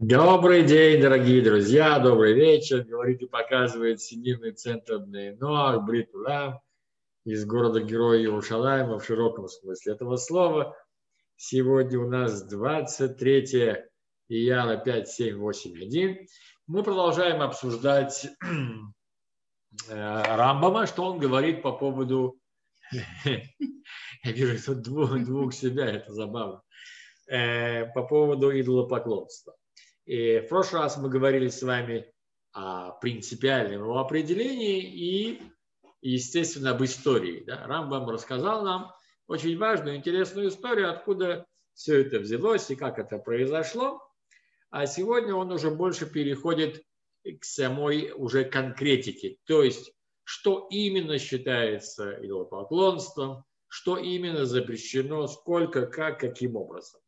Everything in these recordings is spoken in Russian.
Добрый день, дорогие друзья, добрый вечер. Говорит и показывает Всемирный центр Ноах Бритулам из города Героя Иерушалайма в широком смысле этого слова. Сегодня у нас 23 ияна 5781. Мы продолжаем обсуждать э, Рамбама, что он говорит по поводу... Я вижу тут двух, двух себя, это забавно. Э, по поводу идолопоклонства. И в прошлый раз мы говорили с вами о принципиальном его определении и, естественно, об истории. Да? Рамбам рассказал нам очень важную, интересную историю, откуда все это взялось и как это произошло. А сегодня он уже больше переходит к самой уже конкретике. То есть, что именно считается идолопоклонством, что именно запрещено, сколько, как, каким образом.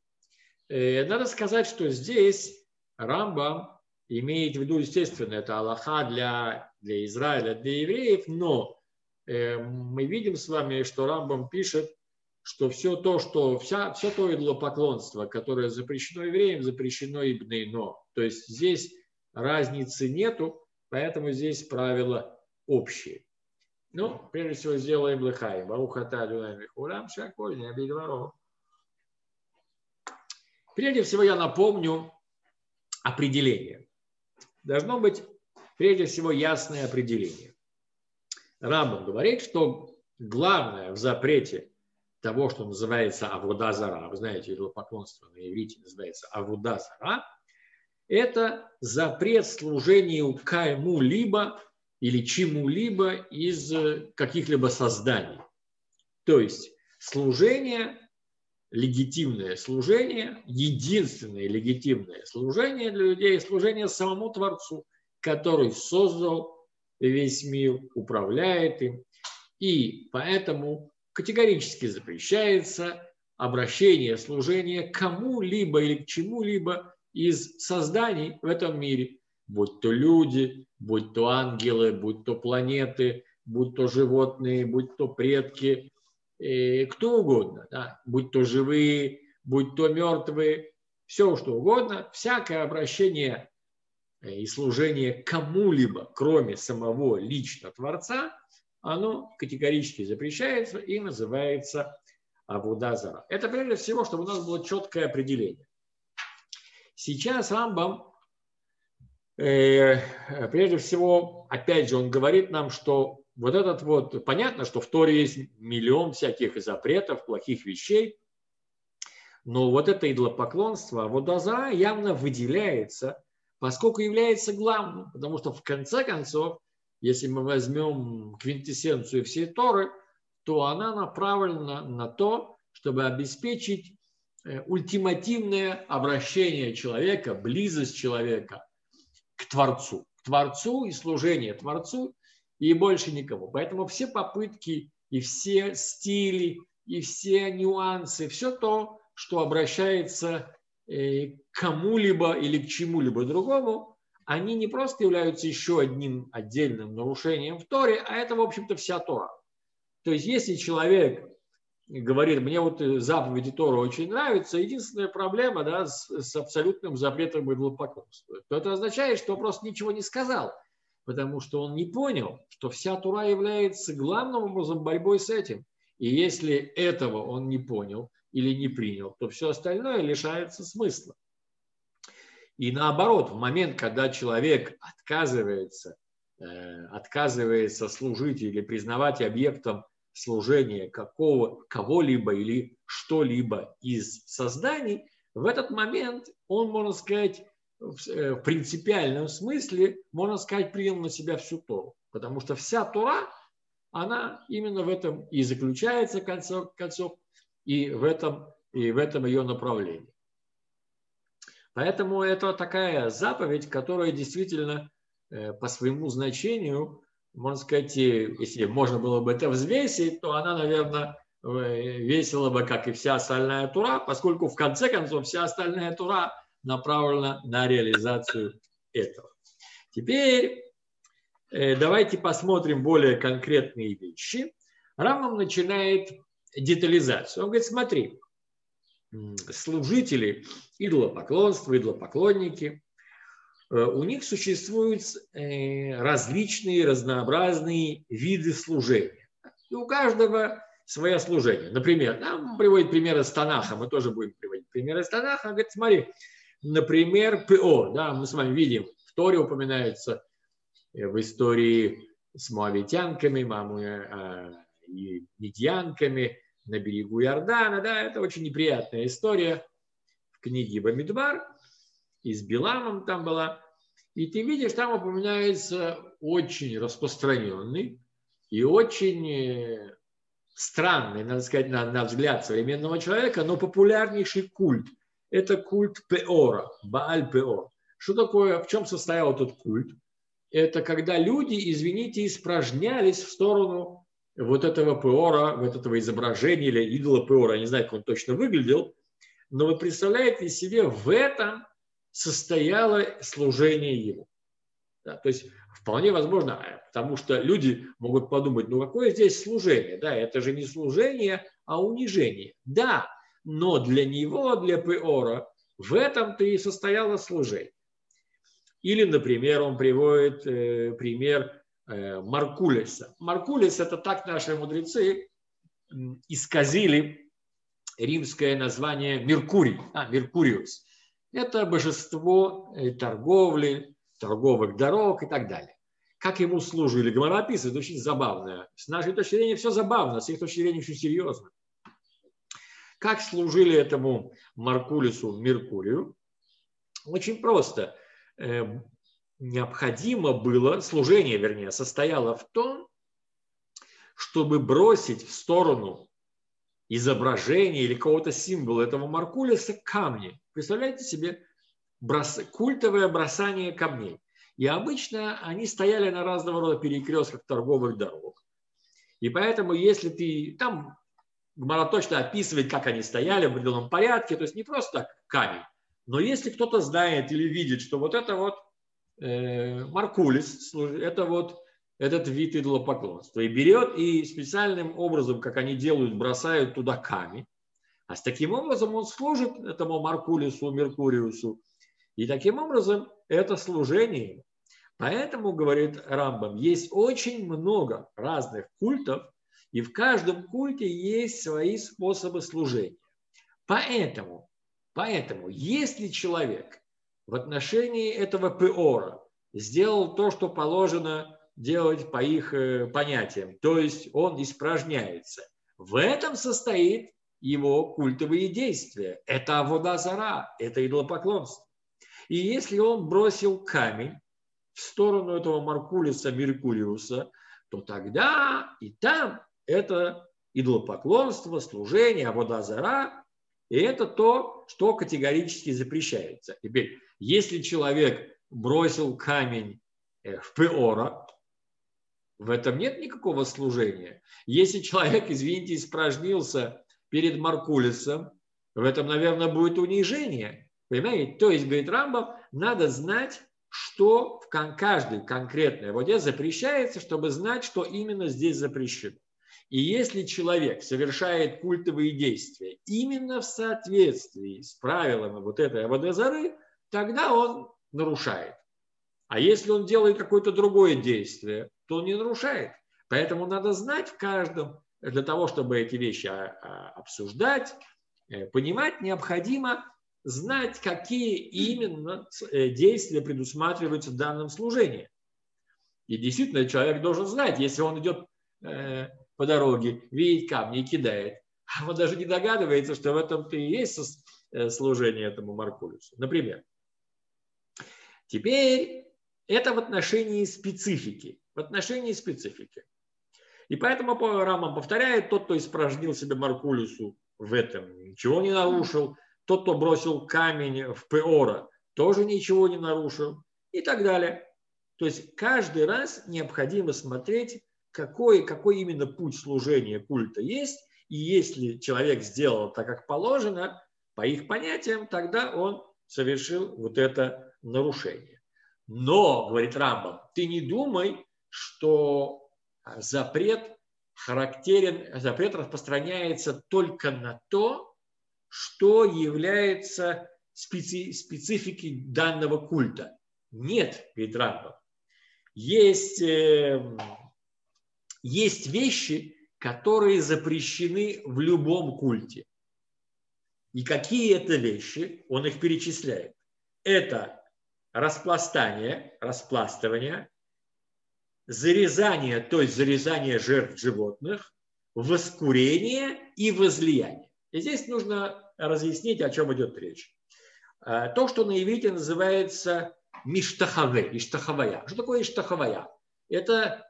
Э, надо сказать, что здесь Рамбам имеет в виду, естественно, это Аллаха для, для Израиля, для евреев, но э, мы видим с вами, что Рамбам пишет, что все то, что вся, все то идолопоклонство, которое запрещено евреям, запрещено и бнейно. То есть здесь разницы нету, поэтому здесь правила общие. Ну, прежде всего, сделаем лыхаем. Барухата Адунай Михурам Шаколь, не Прежде всего, я напомню, определение. Должно быть, прежде всего, ясное определение. Рамбам говорит, что главное в запрете того, что называется авудазара, вы знаете, поклонство на иврите называется авудазара, это запрет служению кому-либо или чему-либо из каких-либо созданий. То есть служение легитимное служение, единственное легитимное служение для людей, служение самому Творцу, который создал весь мир, управляет им. И поэтому категорически запрещается обращение, служение кому-либо или к чему-либо из созданий в этом мире, будь то люди, будь то ангелы, будь то планеты, будь то животные, будь то предки, Кто угодно, да, будь то живые, будь то мертвые, все что угодно, всякое обращение э, и служение кому-либо, кроме самого лично Творца, оно категорически запрещается и называется Абудазара. Это прежде всего, чтобы у нас было четкое определение. Сейчас Рамбам, э, прежде всего, опять же, он говорит нам, что вот этот вот, понятно, что в Торе есть миллион всяких запретов, плохих вещей, но вот это идолопоклонство, вот Азара явно выделяется, поскольку является главным, потому что в конце концов, если мы возьмем квинтэссенцию всей Торы, то она направлена на то, чтобы обеспечить э, ультимативное обращение человека, близость человека к Творцу. К Творцу и служение Творцу и больше никого. Поэтому все попытки и все стили, и все нюансы, все то, что обращается э, к кому-либо или к чему-либо другому, они не просто являются еще одним отдельным нарушением в Торе, а это, в общем-то, вся Тора. То есть, если человек говорит, мне вот заповеди Тора очень нравятся, единственная проблема да, с, с абсолютным запретом идолопоклонства, то это означает, что он просто ничего не сказал – потому что он не понял, что вся Тура является главным образом борьбой с этим. И если этого он не понял или не принял, то все остальное лишается смысла. И наоборот, в момент, когда человек отказывается, э, отказывается служить или признавать объектом служения какого, кого-либо или что-либо из созданий, в этот момент он, можно сказать, в принципиальном смысле, можно сказать, принял на себя всю Тору. Потому что вся Тора, она именно в этом и заключается, концов, концов и в этом, и в этом ее направлении. Поэтому это такая заповедь, которая действительно э, по своему значению, можно сказать, если можно было бы это взвесить, то она, наверное, э, весила бы, как и вся остальная тура, поскольку в конце концов вся остальная тура направлена на реализацию этого. Теперь э, давайте посмотрим более конкретные вещи. Рамам начинает детализацию. Он говорит, смотри, служители идолопоклонства, идолопоклонники, э, у них существуют э, различные, разнообразные виды служения. И у каждого свое служение. Например, нам приводит примеры с Танаха, мы тоже будем приводить примеры с Танаха. Он говорит, смотри, например, ПО, да, мы с вами видим, в Торе упоминается э, в истории с моавитянками, мамы и медьянками, на берегу Иордана. Да, это очень неприятная история в книге Бамидбар. И с Биламом там была. И ты видишь, там упоминается очень распространенный и очень э, странный, надо сказать, на, на взгляд современного человека, но популярнейший культ. Это культ Пеора, Бааль Пеор. Что такое, в чем состоял этот культ? Это когда люди, извините, испражнялись в сторону вот этого пеора, вот этого изображения или идола пеора, я не знаю, как он точно выглядел, но вы представляете себе, в этом состояло служение ему. Да, то есть вполне возможно, потому что люди могут подумать, ну какое здесь служение? Да, это же не служение, а унижение. Да, но для него, для Пеора, в этом-то и состояло служение. Или, например, он приводит э, пример Э, Маркулиса. Маркулис – это так наши мудрецы исказили римское название Меркурий, а, Меркуриус. Это божество э, торговли, торговых дорог и так далее. Как ему служили? Гомора описывает, очень забавно. С нашей точки зрения все забавно, с их точки зрения все серьезно. Как служили этому Маркулису Меркурию? Очень просто. Э, необходимо было, служение, вернее, состояло в том, чтобы бросить в сторону изображения или какого-то символа этого Маркулиса камни. Представляете себе брос... культовое бросание камней. И обычно они стояли на разного рода перекрестках торговых дорог. И поэтому, если ты там Гмара точно описывает, как они стояли в определенном порядке, то есть не просто камень, но если кто-то знает или видит, что вот это вот Э, Маркулис, это вот этот вид идолопоклонства. И берет и специальным образом, как они делают, бросают туда камень. А с таким образом он служит этому Маркулису, Меркуриусу. И таким образом это служение. Поэтому, говорит Рамбам, есть очень много разных культов, и в каждом культе есть свои способы служения. Поэтому, поэтому если человек в отношении этого пеора сделал то, что положено делать по их э, понятиям, то есть он испражняется. В этом состоит его культовые действия. Это аводазара, это идолопоклонство. И если он бросил камень в сторону этого Маркулиса Меркуриуса, то тогда и там это идолопоклонство, служение, аводазара, и это то, что категорически запрещается. Теперь, если человек бросил камень э, в Пеора, в этом нет никакого служения. Если человек, извините, испражнился перед Маркулисом, в этом, наверное, будет унижение. Понимаете? То есть, говорит Рамбов, надо знать, что в каждой конкретной воде запрещается, чтобы знать, что именно здесь запрещено. И если человек совершает культовые действия именно в соответствии с правилами вот этой Аводезары, тогда он нарушает. А если он делает какое-то другое действие, то он не нарушает. Поэтому надо знать в каждом, для того, чтобы эти вещи а, а, обсуждать, э, понимать, необходимо знать, какие именно э, действия предусматриваются в данном служении. И действительно, человек должен знать, если он идет э, по дороге, видит камни и кидает, а он даже не догадывается, что в этом-то и есть служение этому Маркулюсу. Например, Теперь это в отношении специфики. В отношении специфики. И поэтому Рамам повторяет, тот, кто испражнил себе Маркулису в этом, ничего не нарушил. Тот, кто бросил камень в Пеора, тоже ничего не нарушил. И так далее. То есть каждый раз необходимо смотреть, какой, какой именно путь служения культа есть. И если человек сделал так, как положено, по их понятиям, тогда он совершил вот это нарушение. Но, говорит Рамбам, ты не думай, что запрет характерен, запрет распространяется только на то, что является специ, спецификой данного культа. Нет, говорит Рамбам. Есть, э, есть вещи, которые запрещены в любом культе. И какие это вещи? Он их перечисляет. Это распластание, распластывание, зарезание, то есть зарезание жертв животных, воскурение и возлияние. И здесь нужно разъяснить, о чем идет речь. А, то, что на иврите называется миштахаве, иштахавая. Что такое иштахавая? Это,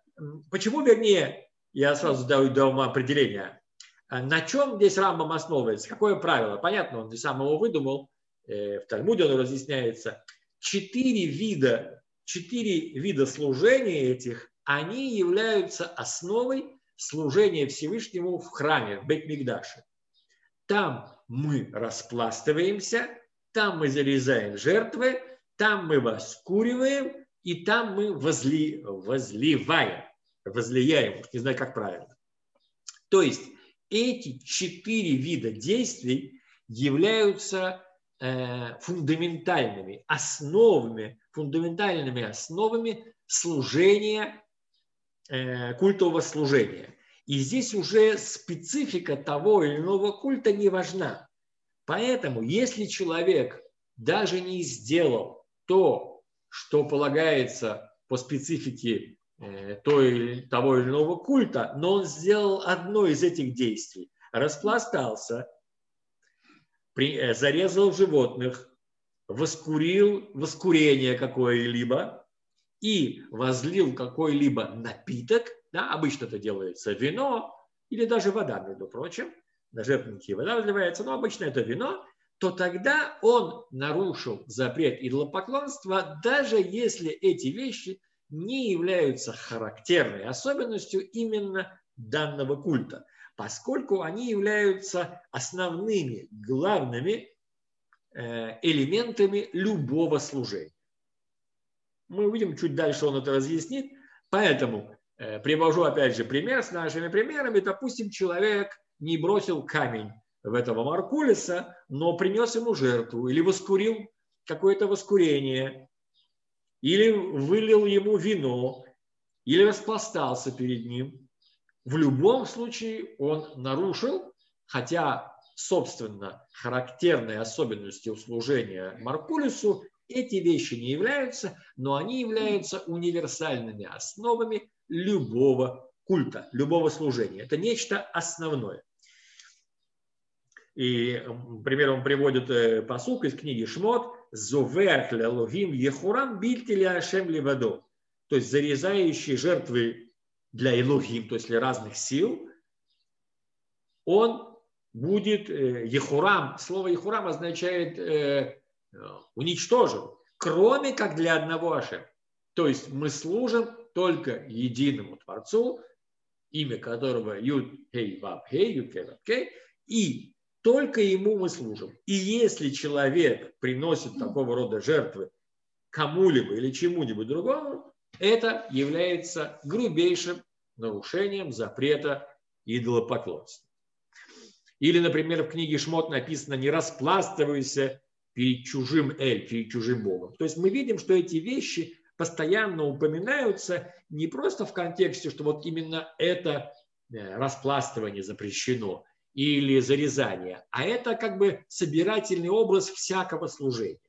почему, вернее, я сразу даю, даю определение. А на чем здесь Рамбам основывается? Какое правило? Понятно, он не сам его выдумал. Э, в Талмуде он разъясняется. Четыре вида, четыре вида служения этих, они являются основой служения Всевышнему в храме, в Бет-Мигдаше. Там мы распластываемся, там мы зарезаем жертвы, там мы воскуриваем, и там мы возли, возливаем, возлияем, не знаю, как правильно. То есть эти четыре вида действий являются э, фундаментальными основами, фундаментальными основами служения, э, культового служения. И здесь уже специфика того или иного культа не важна. Поэтому, если человек даже не сделал то, что полагается по специфике э, той, того или иного культа, но он сделал одно из этих действий, распластался, при, э, зарезал животных, воскурил воскурение какое-либо и возлил какой-либо напиток, да, обычно это делается вино или даже вода, между прочим, на жертвенники вода разливается, но обычно это вино, то тогда он нарушил запрет идолопоклонства, даже если эти вещи не являются характерной особенностью именно данного культа, поскольку они являются основными, главными э, элементами любого служения. Мы увидим чуть дальше, он это разъяснит. Поэтому э, привожу опять же пример с нашими примерами. Допустим, человек не бросил камень в этого Маркулиса, но принес ему жертву или воскурил какое-то воскурение, или вылил ему вино, или распластался перед ним. В любом случае он нарушил, хотя, собственно, характерной особенностью служения Маркулису эти вещи не являются, но они являются универсальными основами любого культа, любого служения. Это нечто основное. И пример он приводит э, посук из книги Шмот «Зоверх лелогим ехурам бильти ли ашем ливадо». То есть зарезающий жертвы для Элохим, то есть для разных сил, он будет э, Ехурам. Слово Ехурам означает э, уничтожен, кроме как для одного Ашем. То есть мы служим только единому Творцу, имя которого Юд Хей Вав Хей, Юд Хей Вав Хей, и только ему мы служим. И если человек приносит такого рода жертвы кому-либо или чему-нибудь другому, это является грубейшим нарушением запрета идолопоклонства. Или, например, в книге Шмот написано «не распластывайся перед чужим Эль, перед чужим Богом». То есть мы видим, что эти вещи постоянно упоминаются не просто в контексте, что вот именно это э, распластывание запрещено, или зарезание, а это как бы собирательный образ всякого служения.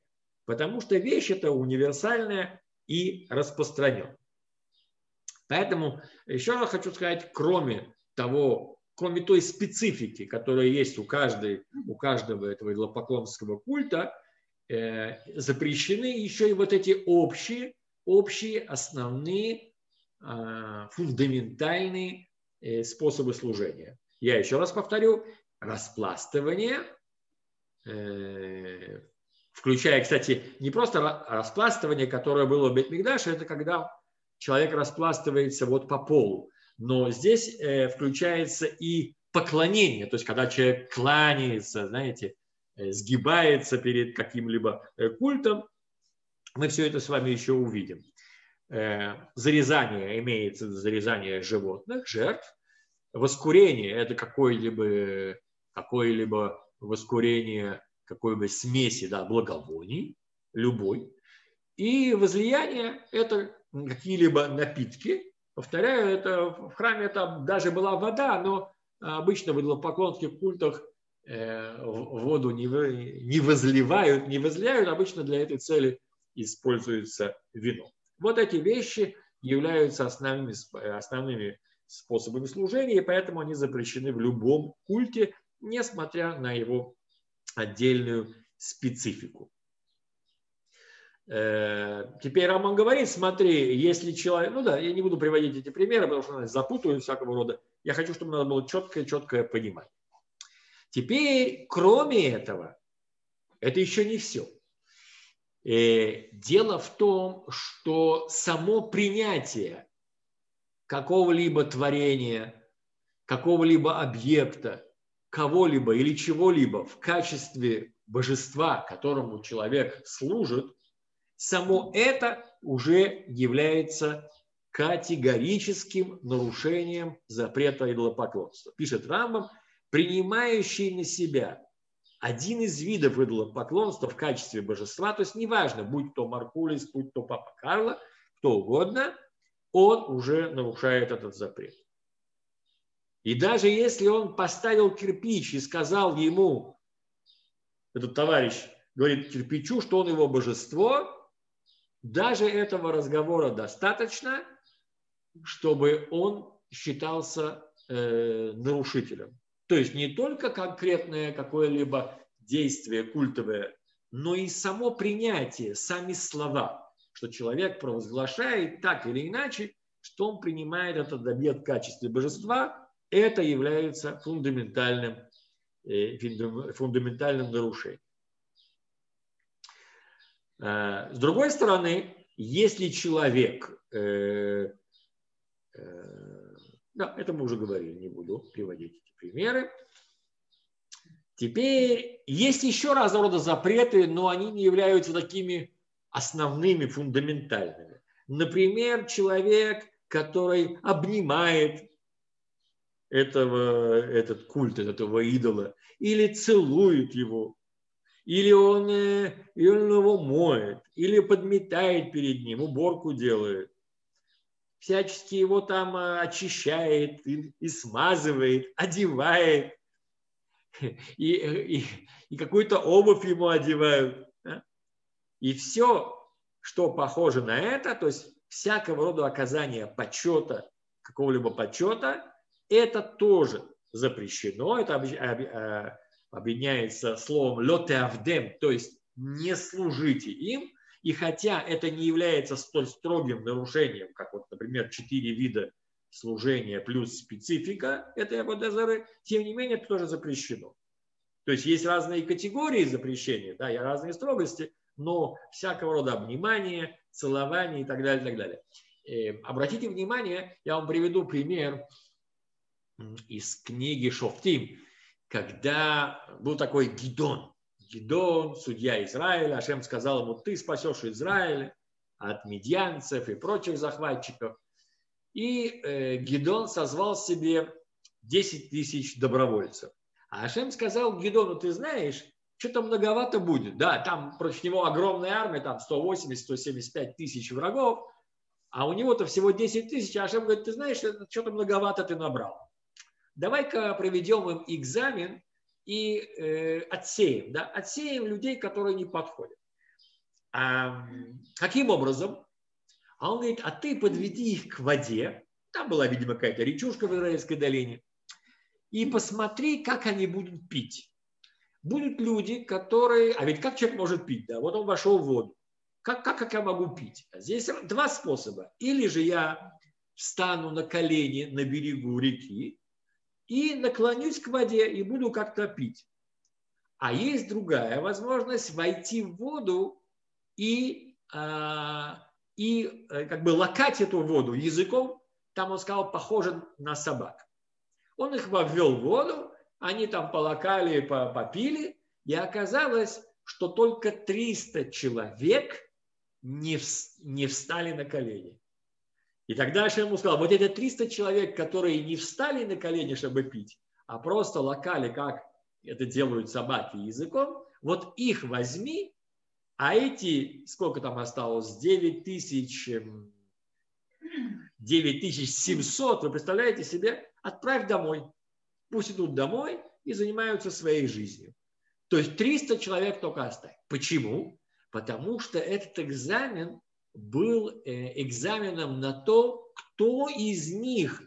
Потому что вещь это универсальная и распространенная. Поэтому еще раз хочу сказать, кроме того, кроме той специфики, которая есть у, каждой, у каждого этого идолопоклонского культа, э, запрещены еще и вот эти общие, общие основные, э, фундаментальные э, способы служения. Я еще раз повторю, распластывание, э, включая, кстати, не просто распластывание, которое было в Бетмигдаше, это когда человек распластывается вот по полу, но здесь э, включается и поклонение, то есть когда человек кланяется, знаете, э, сгибается перед каким-либо культом, мы все это с вами еще увидим. Зарезание имеется зарезание животных, жертв, воскурение – это какое-либо какое-либо воскурение какой-бы смеси, да, благовоний, любой. И возлияние – это какие-либо напитки. Повторяю, это в храме это даже была вода, но обычно в идолопоклонских культах э, воду не, не возливают, не возливают, обычно для этой цели используется вино. Вот эти вещи являются основными, основными способами служения, и поэтому они запрещены в любом культе, несмотря на его отдельную специфику. Э, теперь Роман говорит, смотри, если человек, ну да, я не буду приводить эти примеры, потому что они запутывают всякого рода. Я хочу, чтобы надо было четкое-четкое понимание. Теперь, кроме этого, это еще не все. Э, дело в том, что само принятие какого-либо творения, какого-либо объекта, кого-либо или чего-либо в качестве божества, которому человек служит, само это уже является категорическим нарушением запрета идолопоклонства. Пишет Рамбам, принимающий на себя один из видов идолопоклонства в качестве божества, то есть неважно, будь то Маркулис, будь то Папа Карло, кто угодно, он уже нарушает этот запрет. И даже если он поставил кирпич и сказал ему, этот товарищ говорит кирпичу, что он его божество, даже этого разговора достаточно, чтобы он считался э, нарушителем. То есть не только конкретное какое-либо действие культовое, но и само принятие, сами слова, что человек провозглашает так или иначе, что он принимает этот объект в качестве божества, это является фундаментальным, э, фундаментальным нарушением. Э, с другой стороны, если человек, э, да, это мы уже говорили, не буду приводить эти примеры. Теперь есть еще разного рода запреты, но они не являются такими основными, фундаментальными. Например, человек, который обнимает этого, этот культ, этого идола, или целует его, или он, э, или он его моет, или подметает перед ним, уборку делает, всячески его там э, очищает и, и смазывает, одевает, и, и, и какую-то обувь ему одевают. И все, что похоже на это, то есть всякого рода оказание почета, какого-либо почета, это тоже запрещено, это э, объединяется словом лотеавдем, то есть не служите им, и хотя это не является столь строгим нарушением, как вот, например, четыре вида служения плюс специфика этой Абадазары, тем не менее это тоже запрещено. То есть есть разные категории запрещения, да, и разные строгости, но всякого рода обнимание, целование и так далее, и так далее. И э, обратите внимание, я вам приведу пример из книги Шофтим, когда был такой Гидон. Гидон, судья Израиля, Ашем сказал ему, ты спасешь Израиль от медианцев и прочих захватчиков. И э, Гидон созвал себе 10 тысяч добровольцев. А Ашем сказал Гидону, ты знаешь, что-то многовато будет. Да, там против него огромная армия, там 180-175 тысяч врагов, а у него-то всего 10 тысяч, а Ашем говорит, ты знаешь, что-то многовато ты набрал давай-ка проведем им экзамен и э, отсеем, да, отсеем людей, которые не подходят. А, каким образом? А он говорит, а ты подведи их к воде, там была, видимо, какая-то речушка в Израильской долине, и посмотри, как они будут пить. Будут люди, которые... А ведь как человек может пить? Да? Вот он вошел в воду. Как, как, как я могу пить? Здесь два способа. Или же я встану на колени на берегу реки, и наклонюсь к воде и буду как-то пить. А есть другая возможность войти в воду и, а, и э, как бы лакать эту воду языком. Там он сказал, похоже на собак. Он их ввел в воду, они там полакали, попили, и оказалось, что только 300 человек не, встали на колени. И тогда Ашем ему сказал, вот эти 300 человек, которые не встали на колени, чтобы пить, а просто локали, как это делают собаки языком, вот их возьми, а эти, сколько там осталось, 9 тысяч, 9700, эм, вы представляете себе, отправь домой. Пусть идут домой и занимаются своей жизнью. То есть 300 человек только оставь. Почему? Потому что этот экзамен был э, экзаменом на то, кто из них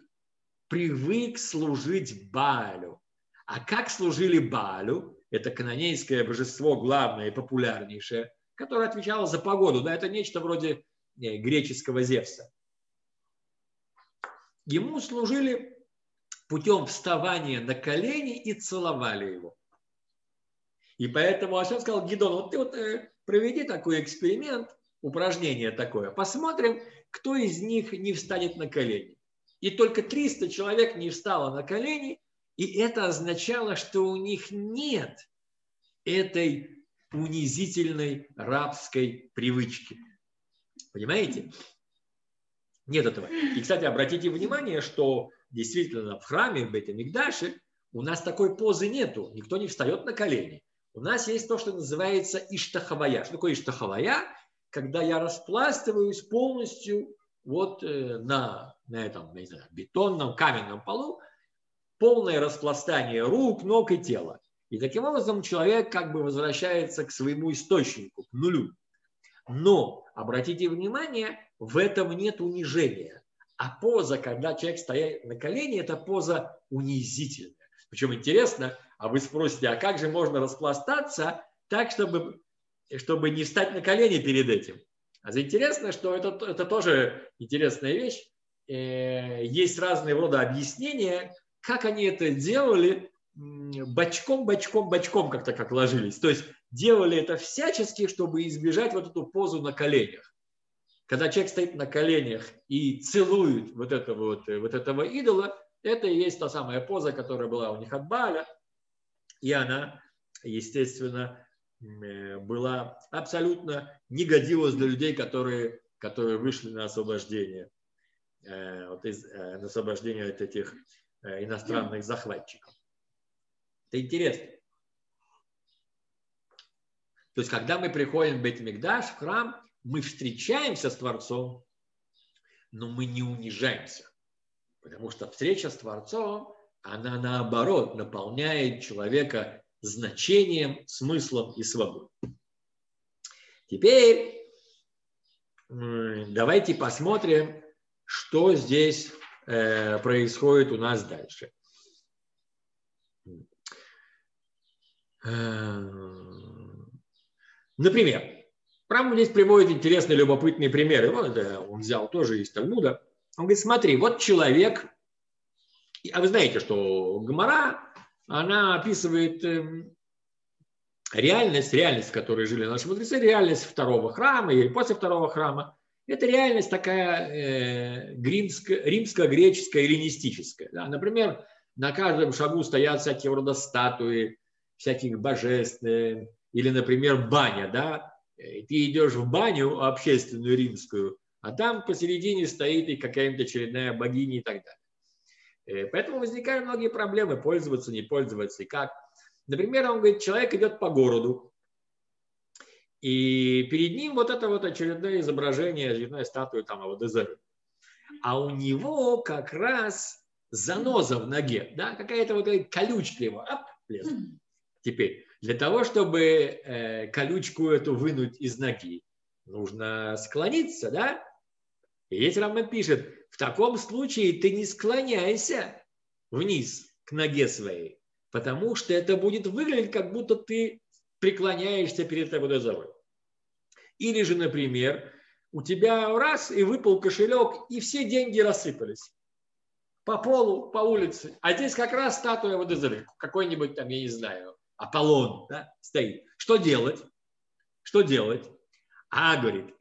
привык служить Балю. А как служили Балю? Это канонейское божество, главное и популярнейшее, которое отвечало за погоду. Да, это нечто вроде не, греческого Зевса. Ему служили путем вставания на колени и целовали его. И поэтому Ашем сказал, Гидон, вот ты вот э, проведи такой эксперимент, упражнение такое, посмотрим, кто из них не встанет на колени. И только 300 человек не встало на колени, и это означало, что у них нет этой унизительной рабской привычки. Понимаете? Нет этого. И, кстати, обратите внимание, что действительно в храме, в Бетамикдаше, у нас такой позы нету. Никто не встает на колени. У нас есть то, что называется иштахавая. Что такое иштахавая? Когда я распластываюсь полностью вот э, на, на этом, не знаю, бетонном, каменном полу, полное распластание рук, ног и тела. И таким образом человек как бы возвращается к своему источнику, к нулю. Но, обратите внимание, в этом нет унижения. А поза, когда человек стоит на колени, это поза унизительная. Причем интересно, а вы спросите, а как же можно распластаться так, чтобы, чтобы не встать на колени перед этим? А интересно, что это, это тоже интересная вещь. Э, есть разные рода объяснения, как они это делали, бочком, бочком, бочком как-то как ложились. То есть делали это всячески, чтобы избежать вот эту позу на коленях. Когда человек стоит на коленях и целует вот, это вот, вот этого идола, это и есть та самая поза, которая была у них от Баля. И она, естественно, Э, была абсолютно не годилась для людей, которые, которые вышли на освобождение, э, вот из, э, на освобождение от этих иностранных захватчиков. Это интересно. То есть, когда мы приходим в Бетмикдаш, в храм, мы встречаемся с Творцом, но мы не унижаемся. Потому что встреча с Творцом, она наоборот наполняет человека значением, смыслом и свободой. Теперь давайте посмотрим, что здесь э, происходит у нас дальше. Э, например, Прям здесь приводит интересные, любопытные примеры. Вот это он взял тоже из Талмуда. Он говорит, смотри, вот человек, а вы знаете, что Гомора она описывает эм, реальность, реальность, в которой жили наши мудрецы, реальность второго храма или после второго храма. Это реальность такая э, римско-греческая, эллинистическая. Да? Например, на каждом шагу стоят всякие рода статуи, всяких божеств, э, или, например, баня. Да? Ты идешь в баню общественную римскую, а там посередине стоит и какая-нибудь очередная богиня и так далее. Э, поэтому возникают многие проблемы, пользоваться, не пользоваться и как. Например, он говорит, человек идет по городу, и перед ним вот это вот очередное изображение, очередная статуя там Авадезера. А у него как раз заноза в ноге, да, какая-то вот колючка его, ап, лезет. Теперь, для того, чтобы э, колючку эту вынуть из ноги, нужно склониться, да? И здесь Рамбан пишет, в таком случае ты не склоняйся вниз к ноге своей, потому что это будет выглядеть, как будто ты преклоняешься перед Табудазорой. Или же, например, у тебя раз и выпал кошелек, и все деньги рассыпались по полу, по улице. А здесь как раз статуя Водозоры, какой-нибудь там, я не знаю, Аполлон да, стоит. Что делать? Что делать? А, говорит,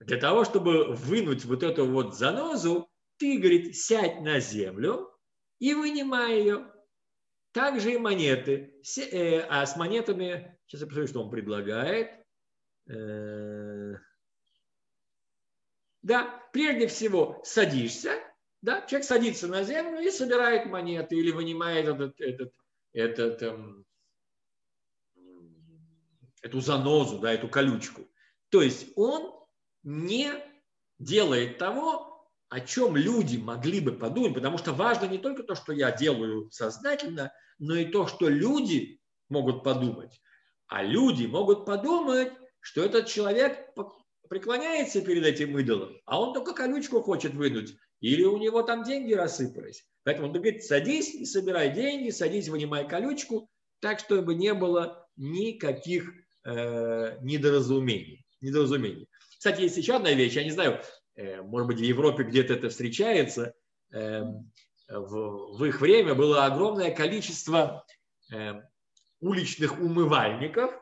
для того, чтобы вынуть вот эту вот занозу, ты, говорит, сядь на землю и вынимай ее. Также и монеты. Э, а с монетами, сейчас я посмотрю, что он предлагает. Э, да, прежде всего садишься, да, человек садится на землю и собирает монеты или вынимает этот, этот, этот эм, эту занозу, да, эту колючку. То есть он не делает того, о чем люди могли бы подумать, потому что важно не только то, что я делаю сознательно, но и то, что люди могут подумать. А люди могут подумать, что этот человек преклоняется перед этим идолом, а он только колючку хочет вынуть, или у него там деньги рассыпались. Поэтому он говорит, садись и собирай деньги, садись, вынимай колючку, так, чтобы не было никаких э, недоразумений. недоразумений. Кстати, есть еще одна вещь, я не знаю, э, может быть, в Европе где-то это встречается. Э, в, их время было огромное количество э, уличных умывальников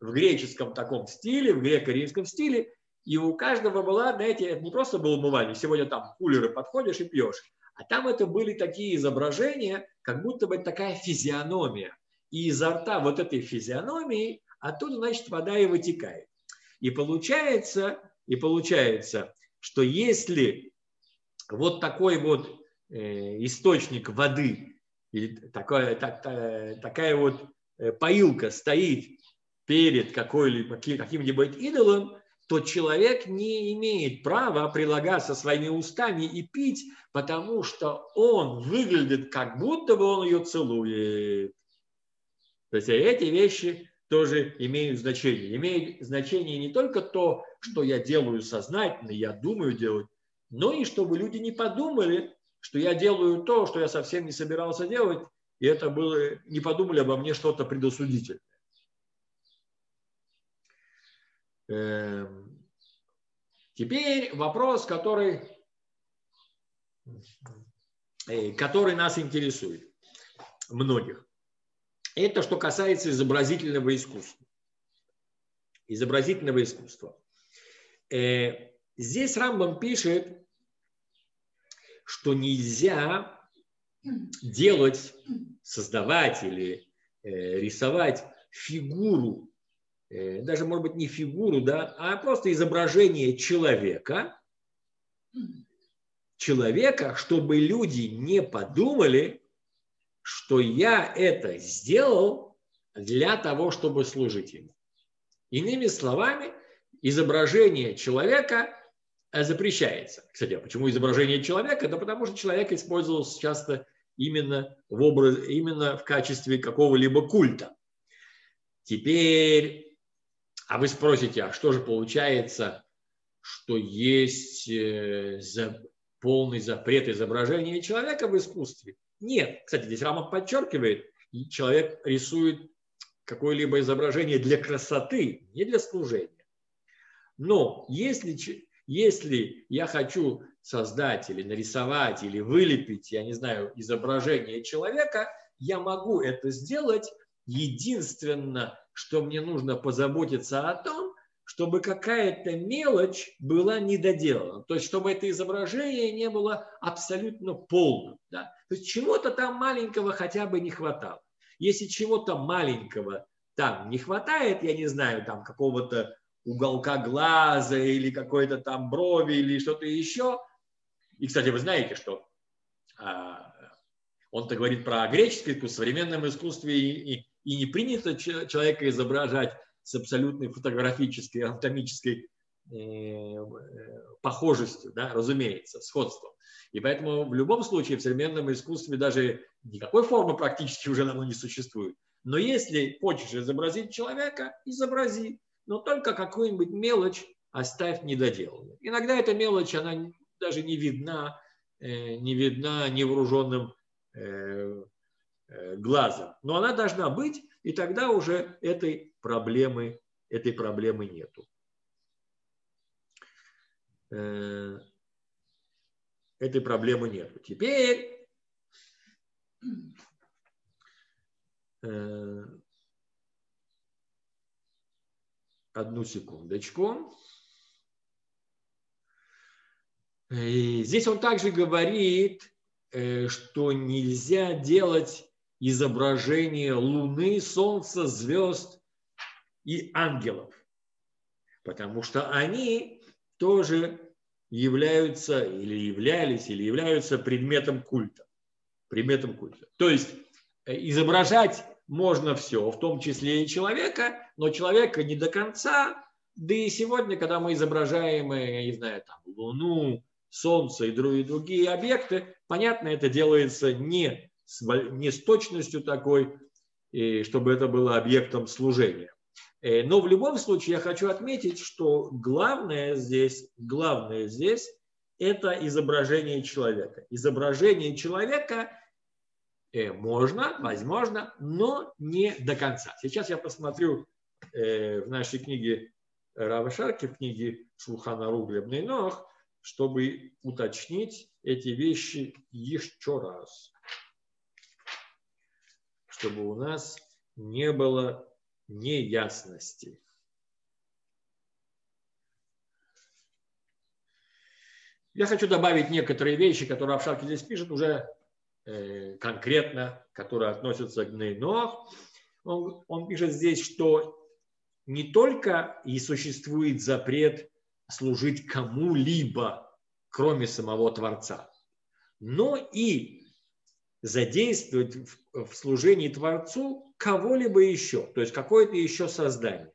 в греческом таком стиле, в греко-римском стиле, и у каждого была, знаете, это не просто был умывальник, сегодня там кулеры подходишь и пьешь, а там это были такие изображения, как будто бы такая физиономия. И изо рта вот этой физиономии оттуда, значит, вода и вытекает. И получается, и получается, что если вот такой вот э, источник воды, или такая, так, такая вот э, поилка стоит перед какой-либо, каким-нибудь идолом, то человек не имеет права прилагаться своими устами и пить, потому что он выглядит, как будто бы он ее целует. То есть эти вещи тоже имеют значение. Имеет значение не только то, что я делаю сознательно, я думаю делать, но и чтобы люди не подумали, что я делаю то, что я совсем не собирался делать, и это было, не подумали обо мне что-то предосудительное. Эм, теперь вопрос, который, э, который нас интересует, многих. Это что касается изобразительного искусства. Изобразительного искусства. Э, здесь Рамбам пишет, что нельзя делать, создавать или э, рисовать фигуру Э, даже, может быть, не фигуру, да, а просто изображение человека, человека, чтобы люди не подумали, что я это сделал для того, чтобы служить ему. Иными словами, изображение человека запрещается. Кстати, а почему изображение человека? Да потому что человек использовался часто именно в, образ, именно в качестве какого-либо культа. Теперь а вы спросите, а что же получается, что есть э, полный запрет изображения человека в искусстве? Нет. Кстати, здесь Рама подчеркивает, человек рисует какое-либо изображение для красоты, не для служения. Но если, если я хочу создать или нарисовать, или вылепить, я не знаю, изображение человека, я могу это сделать единственно что мне нужно позаботиться о том, чтобы какая-то мелочь была недоделана. То есть, чтобы это изображение не было абсолютно полным. Да? То есть, чего-то там маленького хотя бы не хватало. Если чего-то маленького там не хватает, я не знаю, там какого-то уголка глаза или какой-то там брови или что-то еще. И, кстати, вы знаете, что а, он-то говорит про греческое искусство, в современном искусстве и, и и не принято человека изображать с абсолютной фотографической, анатомической э, э, похожестью, да, разумеется, сходством. И поэтому в любом случае в современном искусстве даже никакой формы практически уже давно не существует. Но если хочешь изобразить человека, изобрази, но только какую-нибудь мелочь оставь недоделанной. Иногда эта мелочь, она даже не видна, э, не видна невооруженным глазом. Но она должна быть, и тогда уже этой проблемы, этой проблемы нету. Э, этой проблемы нету. Теперь э, одну секундочку. И здесь он также говорит, что нельзя делать изображение Луны, Солнца, звезд и ангелов. Потому что они тоже являются или являлись, или являются предметом культа. Предметом культа. То есть э, изображать можно все, в том числе и человека, но человека не до конца. Да и сегодня, когда мы изображаем, я не знаю, там, Луну, Солнце и другие объекты, понятно, это делается не с, не с точностью такой, чтобы это было объектом служения. Э, но в любом случае я хочу отметить, что главное здесь, главное здесь это изображение человека. Изображение человека э, можно, возможно, но не до конца. Сейчас я посмотрю э, в нашей книге Рава Шарки, в книге Шулхана Руглебный Ног, чтобы уточнить эти вещи еще раз. Чтобы у нас не было неясности. Я хочу добавить некоторые вещи, которые Авшарки здесь пишет уже э, конкретно, которые относятся к Нейнох. Он, он пишет здесь, что не только и существует запрет служить кому-либо, кроме самого Творца, но и задействовать в, в служении Творцу кого-либо еще, то есть какое-то еще создание.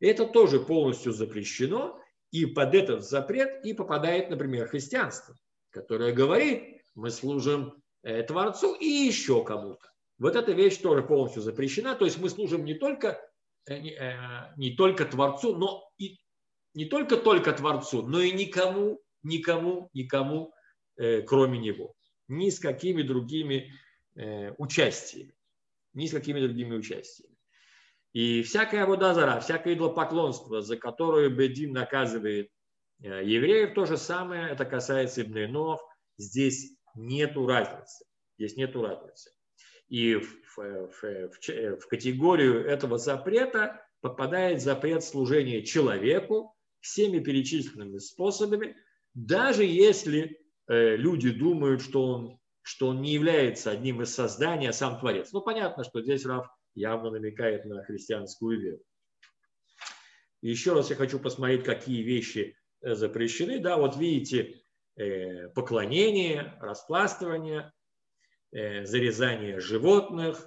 Это тоже полностью запрещено, и под этот запрет и попадает, например, христианство, которое говорит, мы служим э, Творцу и еще кому-то. Вот эта вещь тоже полностью запрещена. То есть мы служим не только, э, э, не только Творцу, но и не только только Творцу, но и никому, никому, никому, кроме Него. Ни с какими другими участиями. Ни с какими другими участиями. И всякая водозара, всякое идолопоклонство, за которое Бедин наказывает э, евреев, то же самое, это касается Ибн Здесь нету разницы. Здесь нету разницы. И в, в, в, в категорию этого запрета попадает запрет служения человеку всеми перечисленными способами, даже если э, люди думают, что он, что он не является одним из созданий, а сам Творец. Ну, понятно, что здесь Раф явно намекает на христианскую веру. Еще раз я хочу посмотреть, какие вещи э, запрещены. Да, вот видите, э, поклонение, распластывание, э, зарезание животных,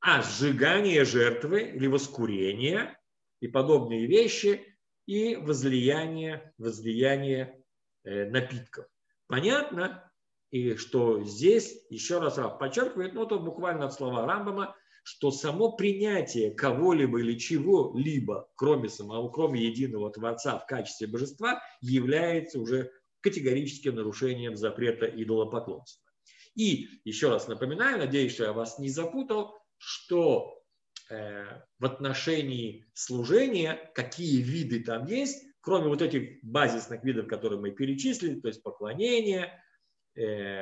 а сжигание жертвы или воскурение и подобные вещи, и возлияние, возлияние напитков. Понятно, и что здесь, еще раз Раб подчеркивает, ну, это буквально от слова Рамбама, что само принятие кого-либо или чего-либо, кроме самого, кроме единого Творца в качестве божества, является уже категорическим нарушением запрета идолопоклонства. И еще раз напоминаю, надеюсь, что я вас не запутал, что э, в отношении служения, какие виды там есть, кроме вот этих базисных видов, которые мы перечислили, то есть поклонение,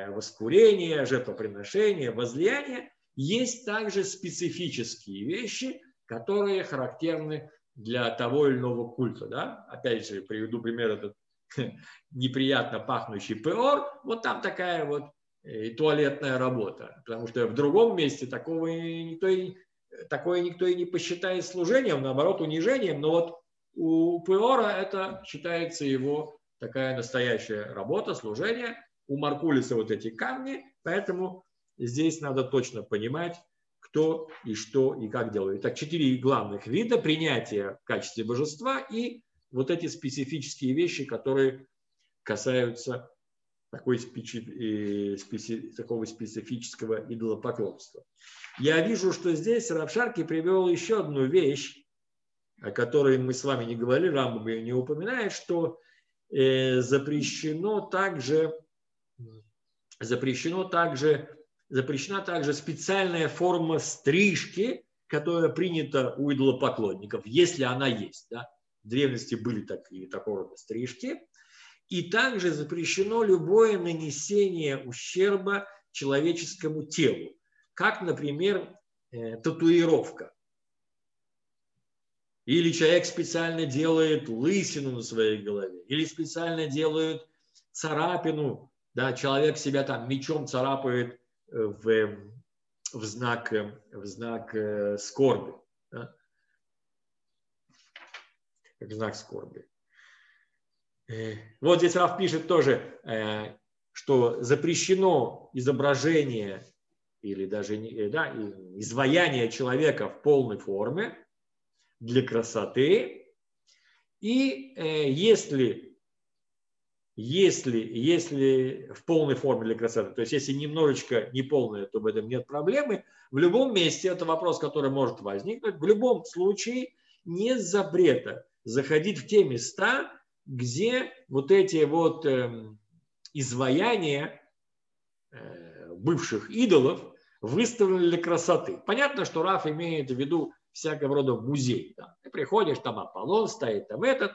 воскурение, жертвоприношение, возлияние, есть также специфические вещи, которые характерны для того или иного культа. Да? Опять же, приведу пример этот неприятно пахнущий пеор. Вот там такая вот и э, туалетная работа. Потому что в другом месте такого никто и, такое никто и не посчитает служением, наоборот, унижением. Но вот у Пеора это считается его такая настоящая работа, служение. У Маркулиса вот эти камни, поэтому здесь надо точно понимать, кто и что и как делает. Итак, четыре главных вида принятия в качестве божества и вот эти специфические вещи, которые касаются такой специ... Э, специ... такого специфического идолопоклонства. Я вижу, что здесь Равшарки привел еще одну вещь, о которой мы с вами не говорили, Рамбам ее не упоминает, что э, запрещено также, запрещено также запрещена также специальная форма стрижки, которая принята у идолопоклонников, если она есть. Да? В древности были такие, такого рода стрижки. И также запрещено любое нанесение ущерба человеческому телу, как, например, э, татуировка. Или человек специально делает лысину на своей голове, или специально делает царапину, да, человек себя там мечом царапает в, в, знак, в знак э, скорби. Да? В знак скорби. Э, вот здесь Раф пишет тоже, э, что запрещено изображение или даже да, изваяние человека в полной форме для красоты. И э, если, если, если в полной форме для красоты, то есть если немножечко неполная, то в этом нет проблемы, в любом месте, это вопрос, который может возникнуть, в любом случае нет запрета заходить в те места, где вот эти вот э, изваяния э, бывших идолов выставлены для красоты. Понятно, что Раф имеет в виду всякого рода музей. Да. Ты приходишь, там Аполлон стоит, там этот.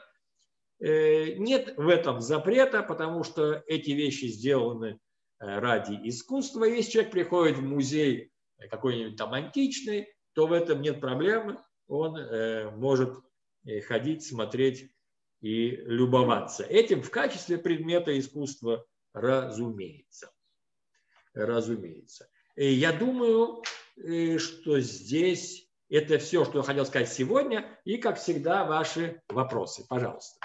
Э, нет в этом запрета, потому что эти вещи сделаны э, ради искусства. Если человек приходит в музей какой-нибудь там античный, то в этом нет проблемы. Он э, может ходить, смотреть и любоваться. Этим в качестве предмета искусства разумеется. Разумеется. И я думаю, э, что здесь это все, что я хотел сказать сегодня. И, как всегда, ваши вопросы. Пожалуйста.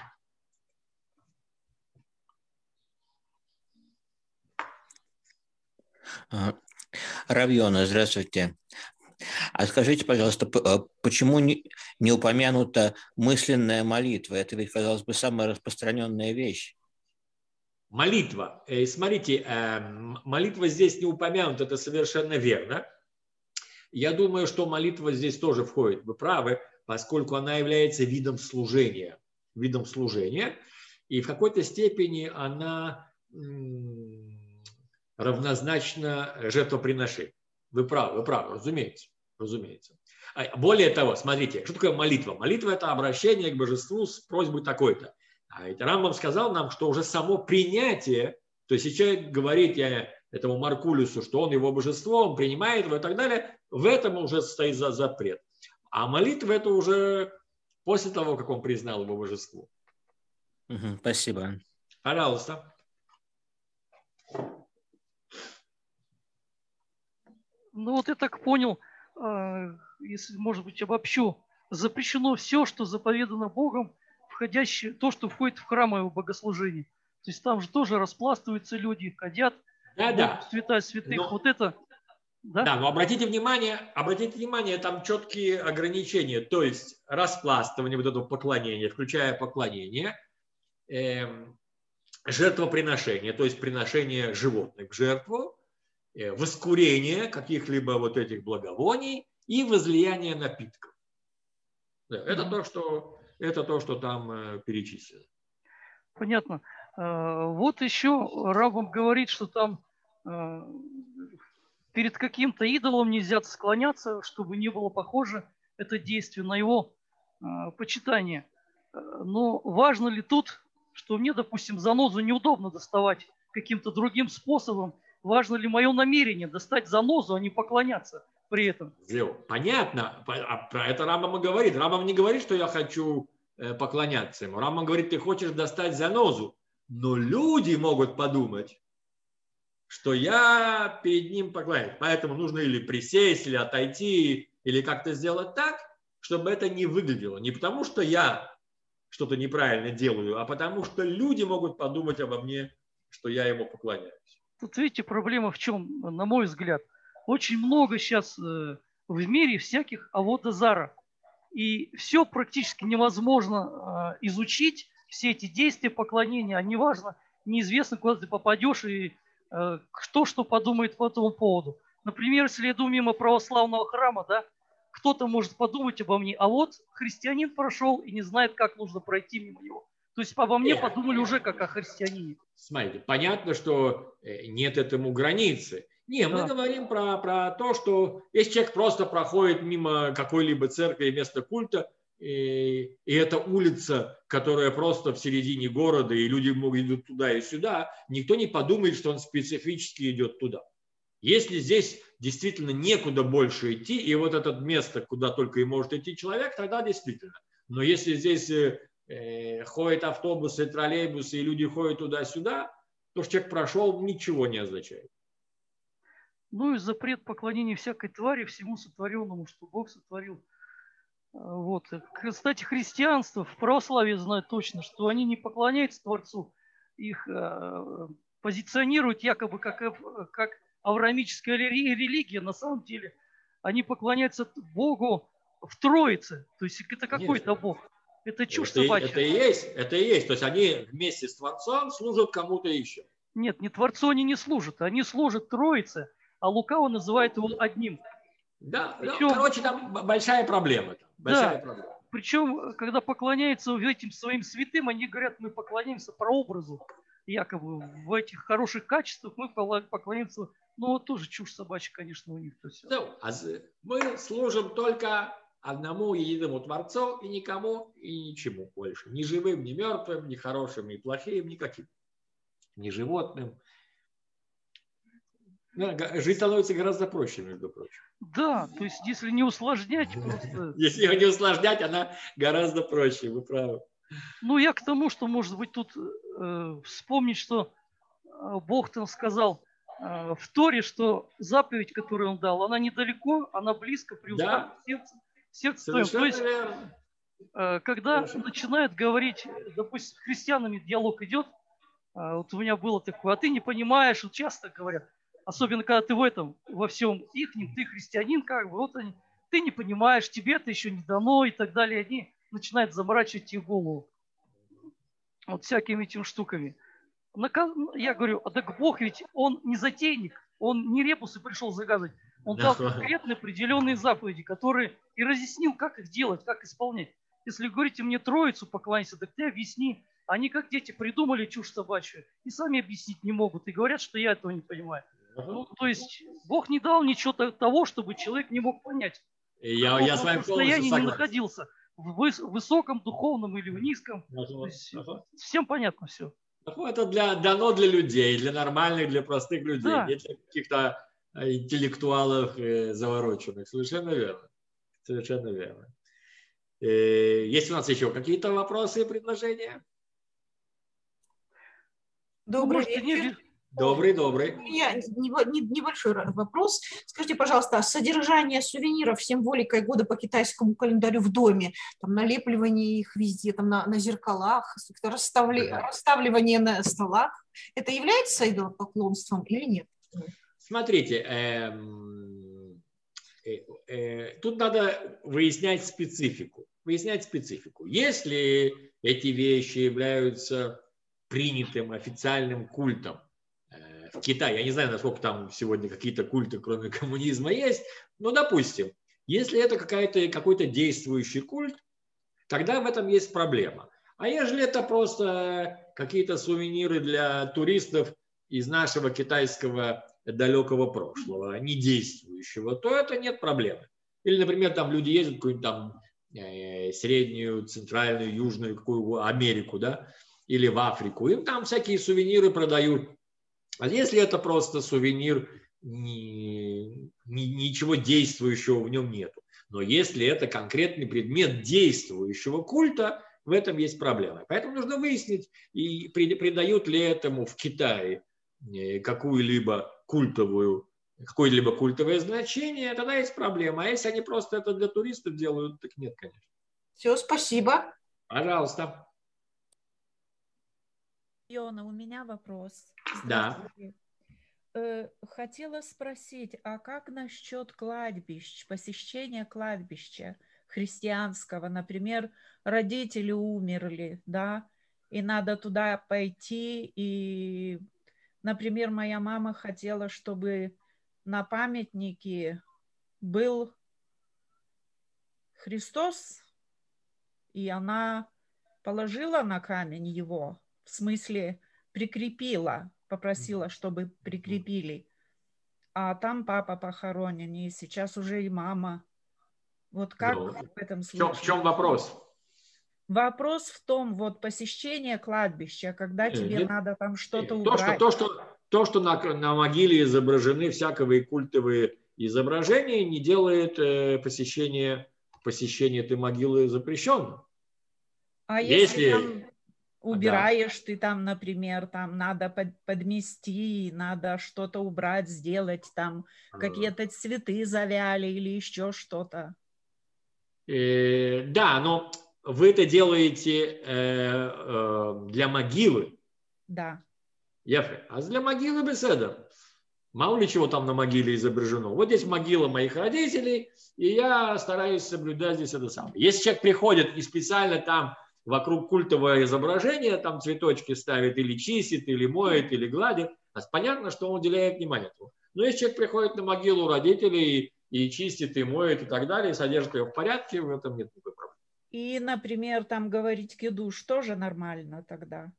Равьона, здравствуйте. А скажите, пожалуйста, а почему не, не упомянута мысленная молитва? Это ведь, казалось бы, самая распространенная вещь. Молитва. Э, смотрите, эм, молитва здесь не упомянута, это совершенно верно. Я думаю, что молитва здесь тоже входит. Вы правы, поскольку она является видом служения. Видом служения. И в какой-то степени она равнозначна жертвоприношению. Вы правы, вы правы, разумеется. разумеется. А, более того, смотрите, что такое молитва? Молитва – это обращение к божеству с просьбой такой-то. А ведь Рамбам сказал нам, что уже само принятие, то есть если человек говорит я этому Маркулюсу, что он его божество, он принимает его и так далее, в этом уже стоит за запрет. А молитва – это уже после того, как он признал его божество. Спасибо. Пожалуйста. Ну вот я так понял, а, если, может быть, обобщу, запрещено все, что заповедано Богом, входящее, то, что входит в храмовое богослужение. То есть там же тоже распластываются люди, ходят, да, да. святая святых, но, вот это. Да? да, но обратите внимание, обратите внимание, там четкие ограничения, то есть распластывание вот этого поклонения, включая поклонение, э, жертвоприношение, то есть приношение животных в жертву, воскурение каких-либо вот этих благовоний и возлияние напитков. Это то, что, это то, что там э, перечислено. Понятно. Э, вот еще Рабам говорит, что там перед каким-то идолом нельзя склоняться, чтобы не было похоже это действие на его почитание. Но важно ли тут, что мне, допустим, занозу неудобно доставать каким-то другим способом, важно ли мое намерение достать занозу, а не поклоняться при этом. Понятно. А про это Рамбам и говорит. Рамбам не говорит, что я хочу э, поклоняться ему. Рамбам говорит, ты хочешь достать занозу. Но люди могут подумать, что я перед ним поклоняюсь. Поэтому нужно или присесть, или отойти, или как-то сделать так, чтобы это не выглядело. Не потому, что я что-то неправильно делаю, а потому что люди могут подумать обо мне, что я ему поклоняюсь. Тут, видите, проблема в чем, на мой взгляд. Очень много сейчас э, в мире всяких аводозара. И все практически невозможно э, изучить, все эти действия поклонения, а неважно, неизвестно, куда ты попадешь и э, кто что подумает по этому поводу. Например, если я иду мимо православного храма, да, кто-то может подумать обо мне, а вот христианин прошел и не знает, как нужно пройти мимо него. То есть обо мне подумали уже как о христианине. Смотрите, понятно, что э, нет этому границы. Не, мы да. говорим про, про то, что если человек просто проходит мимо какой-либо церкви места культа, и, и это улица, которая просто в середине города, и люди могут идут туда и сюда, никто не подумает, что он специфически идет туда. Если здесь действительно некуда больше идти, и вот это место, куда только и может идти человек, тогда действительно. Но если здесь э, Э, ходят автобусы, троллейбусы, и люди ходят туда-сюда, то, что человек прошел, ничего не означает. Ну и запрет поклонения всякой твари всему сотворенному, что Бог сотворил. А, вот. Кстати, христианство в православии знают точно, что они не поклоняются Творцу, их э, позиционируют якобы как, как авраамическая религия, на самом деле они поклоняются Богу в Троице. То есть это какой-то Бог. Это чушь это, собачья. Это и есть, это и есть. То есть они вместе с Творцом служат кому-то еще. Нет, не Творцу они не служат. Они служат Троице, а Лукаво называет его одним. Да, Причем, ну, короче, там большая проблема. Большая да, проблема. Причем, когда поклоняются этим своим святым, они говорят, мы поклоняемся прообразу. Якобы в этих хороших качествах мы поклоняемся. Ну, тоже чушь собачья, конечно, у них-то все. Ну, а мы служим только одному единому Творцу и никому и ничему больше. Ни живым, ни мертвым, ни хорошим, ни плохим, никаким. Ни животным. Ну, жизнь становится гораздо проще, между прочим. Да, то есть если не усложнять просто... Если ее не усложнять, она гораздо проще, вы правы. Ну, я к тому, что, может быть, тут э, вспомнить, что э, Бог там сказал э, в Торе, что заповедь, которую Он дал, она недалеко, она близко, при да. сердца, сердце. То есть, когда начинают говорить, допустим, с христианами диалог идет, э, вот у меня было такое, а ты не понимаешь, вот часто говорят, Особенно, когда ты в этом, во всем ихнем, ты христианин, как бы, вот они, ты не понимаешь, тебе это еще не дано и так далее. Они начинают заморачивать тебе голову. Вот всякими этими штуками. Я говорю, а так Бог ведь, он не затейник, он не репусы пришел заказывать. Он дал конкретные определенные заповеди, которые и разъяснил, как их делать, как исполнять. Если говорите мне троицу покланяйся, так ты объясни. Они как дети придумали чушь собачью и сами объяснить не могут. И говорят, что я этого не понимаю. Ну, то есть Бог не дал ничего того, чтобы человек не мог понять. Я, я с вами состоянии не находился. В высоком духовном или в низком. Ага, есть, ага. Всем понятно все. Ну, это для, дано для людей, для нормальных, для простых людей, да. не для каких-то э, интеллектуалов э, завороченных. Совершенно верно. Совершенно верно. Э, есть у нас еще какие-то вопросы и предложения? Добрый ну, вечер. Добрый, добрый. У меня небольшой вопрос. Скажите, пожалуйста, а содержание сувениров символикой года по китайскому календарю в доме, там налепливание их везде, там на, на зеркалах, расставли, расставливание на столах, это является идолопоклонством или нет? Смотрите, эм, э, э, тут надо выяснять специфику. Выяснять специфику. Если эти вещи являются принятым официальным культом, в Китае. Я не знаю, насколько там сегодня какие-то культы, кроме коммунизма, есть. Но, допустим, если это какой-то действующий культ, тогда в этом есть проблема. А если это просто какие-то сувениры для туристов из нашего китайского далекого прошлого, не действующего, то это нет проблемы. Или, например, там люди ездят в какую-нибудь там э, среднюю, центральную, южную какую Америку, да, или в Африку. Им там всякие сувениры продают а если это просто сувенир, ни, ни, ничего действующего в нем нету. Но если это конкретный предмет действующего культа, в этом есть проблема. Поэтому нужно выяснить, и придают ли этому в Китае э, какую-либо культовую, какое-либо культовое значение, тогда есть проблема. А если они просто это для туристов делают, так нет, конечно. Все, спасибо. Пожалуйста. Йона, у меня вопрос. Да. Э, хотела спросить, а как насчет кладбищ, посещения кладбища христианского? Например, родители умерли, да, и надо туда пойти, и, например, моя мама хотела, чтобы на памятнике был Христос, и она положила на камень его, в смысле прикрепила, попросила, чтобы прикрепили. А там папа похоронен, и сейчас уже и мама. Вот как ну, в этом случае? В чем, в чем вопрос? Вопрос в том, вот посещение кладбища, когда нет, тебе нет, надо там что-то убрать. То, что, то, что, то, что на, на могиле изображены всякие культовые изображения, не делает э, посещение, посещение этой могилы запрещенным. А если, если там убираешь да. ты там, например, там надо под, подмести, надо что-то убрать, сделать, там а. какие-то цветы завяли или еще что-то. Э, да, но вы это делаете э, э, для могилы. Да. Ефе. А для могилы беседа. Мало ли чего там на могиле изображено. Вот здесь могила моих родителей, и я стараюсь соблюдать здесь это самое. Если человек приходит и специально там вокруг культового изображения, там цветочки ставит или чистит, или моет, или гладит, понятно, что он уделяет внимание этому. Но если человек приходит на могилу родителей и чистит, и моет, и так далее, и содержит ее в порядке, в этом нет никакой проблемы. И, например, там говорить кидуш тоже нормально тогда?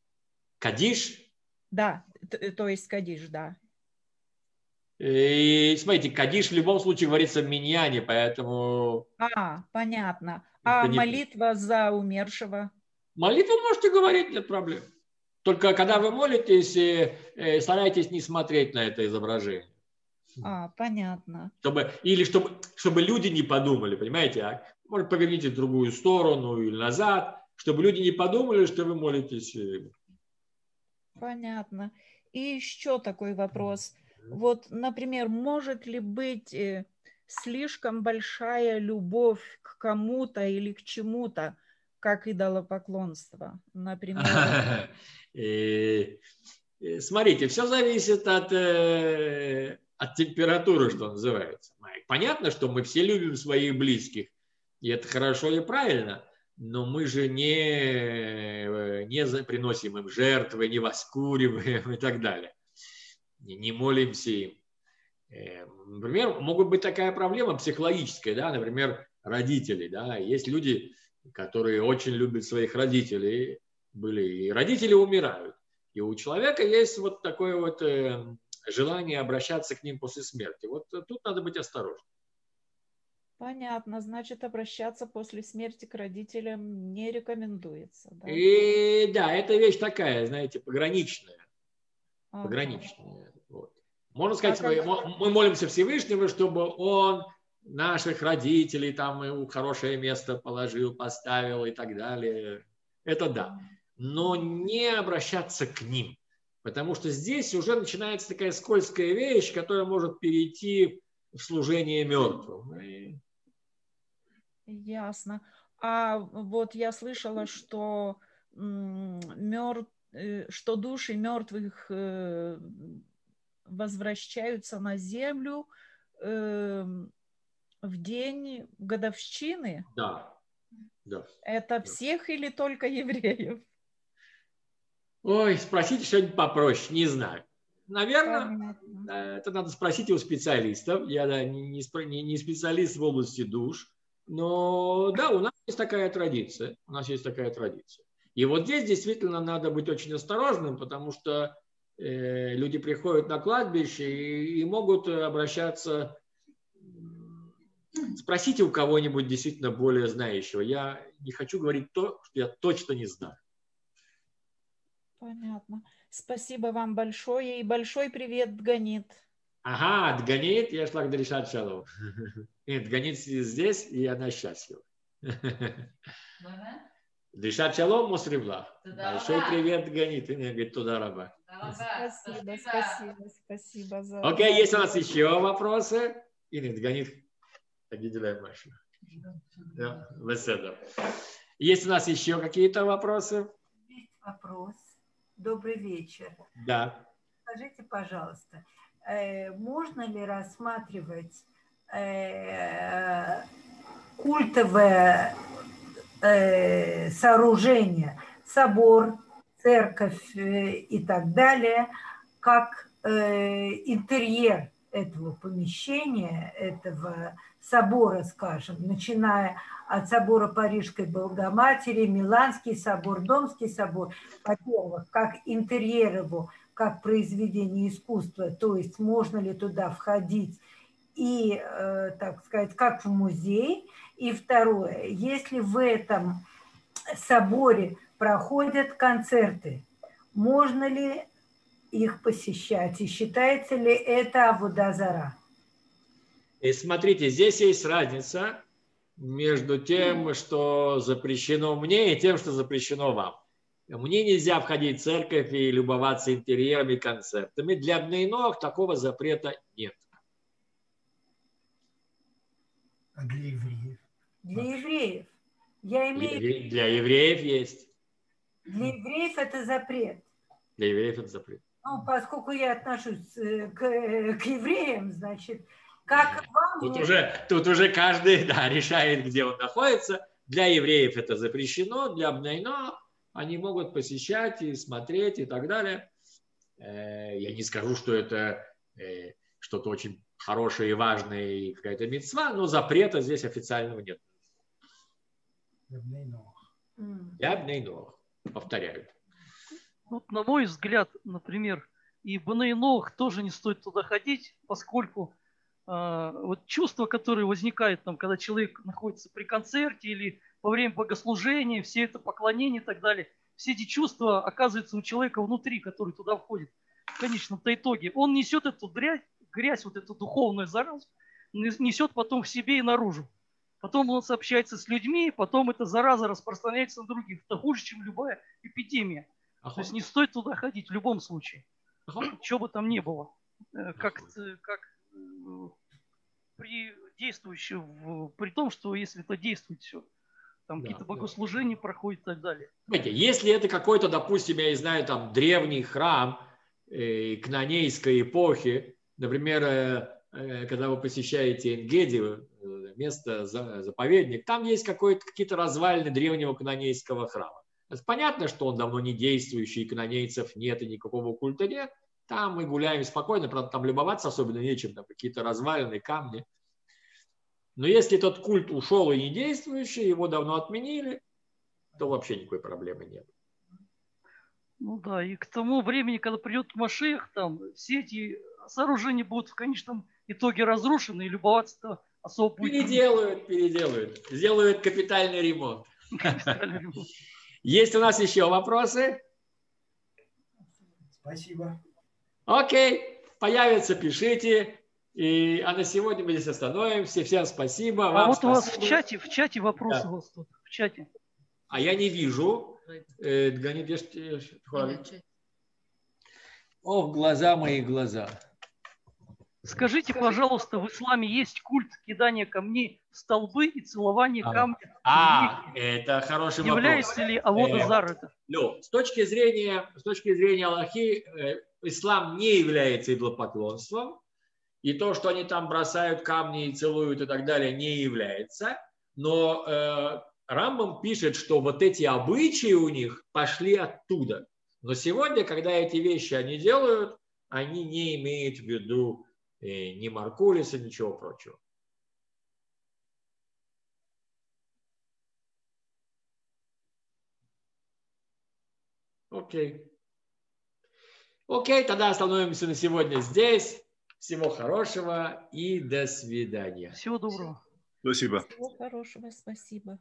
Кадиш? Да, то есть кадиш, да. И смотрите, кадиш в любом случае говорится в миньяне, поэтому... А, понятно. А молитва за умершего? Молитву можете говорить, нет проблем. Только когда вы молитесь, э, э, старайтесь не смотреть на это изображение. А, понятно. Чтобы, или чтобы, чтобы люди не подумали, понимаете, а? может, поверните в другую сторону или назад, чтобы люди не подумали, что вы молитесь. Э, понятно. И еще такой вопрос. Вот, например, может ли быть слишком большая любовь к кому-то или к чему-то, как идолопоклонство, например? Смотрите, все зависит от, э, от температуры, что называется. Понятно, что мы все любим своих близких, и это хорошо и правильно, но мы же не, э, не приносим им жертвы, не воскуриваем и так далее. Не молимся им. Э, например, могут быть такая проблема психологическая, да, например, родители, да, есть люди, которые очень любят своих родителей, были, и родители умирают. И у человека есть вот такое вот э, желание обращаться к ним после смерти. Вот тут надо быть осторожным. Понятно, значит, обращаться после смерти к родителям не рекомендуется. Да? И да, это вещь такая, знаете, пограничная. Ага. Пограничная. Вот. Можно сказать, а мы, мы молимся Всевышнему, чтобы он наших родителей там в хорошее место положил, поставил и так далее. Это да. Но не обращаться к ним. Потому что здесь уже начинается такая скользкая вещь, которая может перейти в служение мертвым. Ясно. А вот я слышала, что, мертв, э, что души мертвых э, возвращаются на землю эм, в день годовщины? Да. да. Это да. всех или только евреев? Ой, спросите что-нибудь попроще, не знаю. Наверное, Понятно. это надо спросить у специалистов. Я да, не, не, не специалист в области душ, но да, у нас есть такая традиция. У нас есть такая традиция. И вот здесь действительно надо быть очень осторожным, потому что э, люди приходят на кладбище и, и могут обращаться Спросите у кого-нибудь действительно более знающего. Я не хочу говорить то, что я точно не знаю. Понятно. Спасибо вам большое и большой привет, Дганит. Ага, Дганит, я шла к Даришат Шалом. Нет, Дганит здесь, и она счастлива. Дышат шалом, Мусривлах. Большой привет, Ганит. И мне говорит, туда раба. Спасибо, спасибо, спасибо за... Окей, есть у нас еще вопросы? Инет, Ганит Агиделяй Маша. Да, Беседа. Есть у нас еще какие-то вопросы? Есть вопрос. Добрый вечер. Да. Скажите, пожалуйста, э, можно ли рассматривать э, культовое э, сооружение, собор, церковь и так далее, как интерьер этого помещения, этого собора, скажем, начиная от собора Парижской Богоматери, Миланский собор, Домский собор, во-первых, как интерьер его, как произведение искусства, то есть можно ли туда входить и, э, так сказать, как в музей. И второе, если в этом соборе проходят концерты, можно ли их посещать? И считается ли это Авудазара? И смотрите, здесь есть разница между тем, что запрещено мне, и тем, что запрещено вам. Мне нельзя входить в церковь и любоваться интерьерами, концертами. Для бнейнов такого запрета нет. А для евреев? Для евреев. Я имею... Для, для евреев есть. Для евреев это запрет. Для евреев это запрет. Ну, поскольку я отношусь э, к, э, к евреям, значит, как вам... Тут уже, тут уже каждый да, решает, где он находится. Для евреев это запрещено, для Бнайно они могут посещать и смотреть и так далее. Э, я не скажу, что это что-то очень хорошее и важное и какая-то мецва, но запрета здесь официального нет. Я Бнейнох. Повторяю. Вот, на мой взгляд, например, и Бнейнох тоже не стоит туда ходить, поскольку э, вот чувства, которые возникают там, когда человек находится при концерте или во время богослужения, все это поклонение и так далее, все эти чувства оказываются у человека внутри, который туда входит. В конечном-то итоге он несет эту грязь, грязь, вот эту духовную заразу, несет потом в себе и наружу. Потом он сообщается с людьми, потом эта зараза распространяется на других. Это хуже, чем любая эпидемия. Ага. То есть не стоит туда ходить в любом случае. Ага. Чего бы там ни было. Э, как, как э, при действующем, при том, что если это действует все, там да, какие-то богослужения да. проходят и так далее. Знаете, если это какой-то, допустим, я не знаю, там древний храм э, кнонейской эпохи, например, э, э, когда вы посещаете Энгеди, э, место, заповедник, там есть какие-то развалины древнего канонейского храма. Понятно, что он давно не действующий, канонейцев нет и никакого культа нет. Там мы гуляем спокойно, правда, там любоваться особенно нечем, там какие-то развалины, камни. Но если этот культ ушел и не действующий, его давно отменили, то вообще никакой проблемы нет. Ну да, и к тому времени, когда придет Машех, там все эти сооружения будут в конечном итоге разрушены, и любоваться особо будет. Переделают, переделают. Сделают капитальный ремонт. Есть у нас еще вопросы? Спасибо. Окей, появится, пишите. И, а на сегодня мы здесь остановимся. Всем спасибо. А Вам вот спасибо. у вас в чате, в чате вопрос да. у вас тут, в чате. А я не вижу. Э, Ох, глаза мои глаза. Скажите, пожалуйста, в исламе есть культ кидания камней в столбы и целования а, камня? А, это хороший Является вопрос. ли аводозар э, это? Ну, с точки зрения, с точки зрения Аллахи, э, ислам не является идолопоклонством, и то, что они там бросают камни и целуют и так далее, не является. Но э, Рамбам пишет, что вот эти обычаи у них пошли оттуда. Но сегодня, когда эти вещи они делают, они не имеют в виду ни Маркулиса, ничего прочего. Окей. Окей, тогда остановимся на сегодня здесь. Всего хорошего и до свидания. Всего доброго. Спасибо. Всего хорошего, спасибо.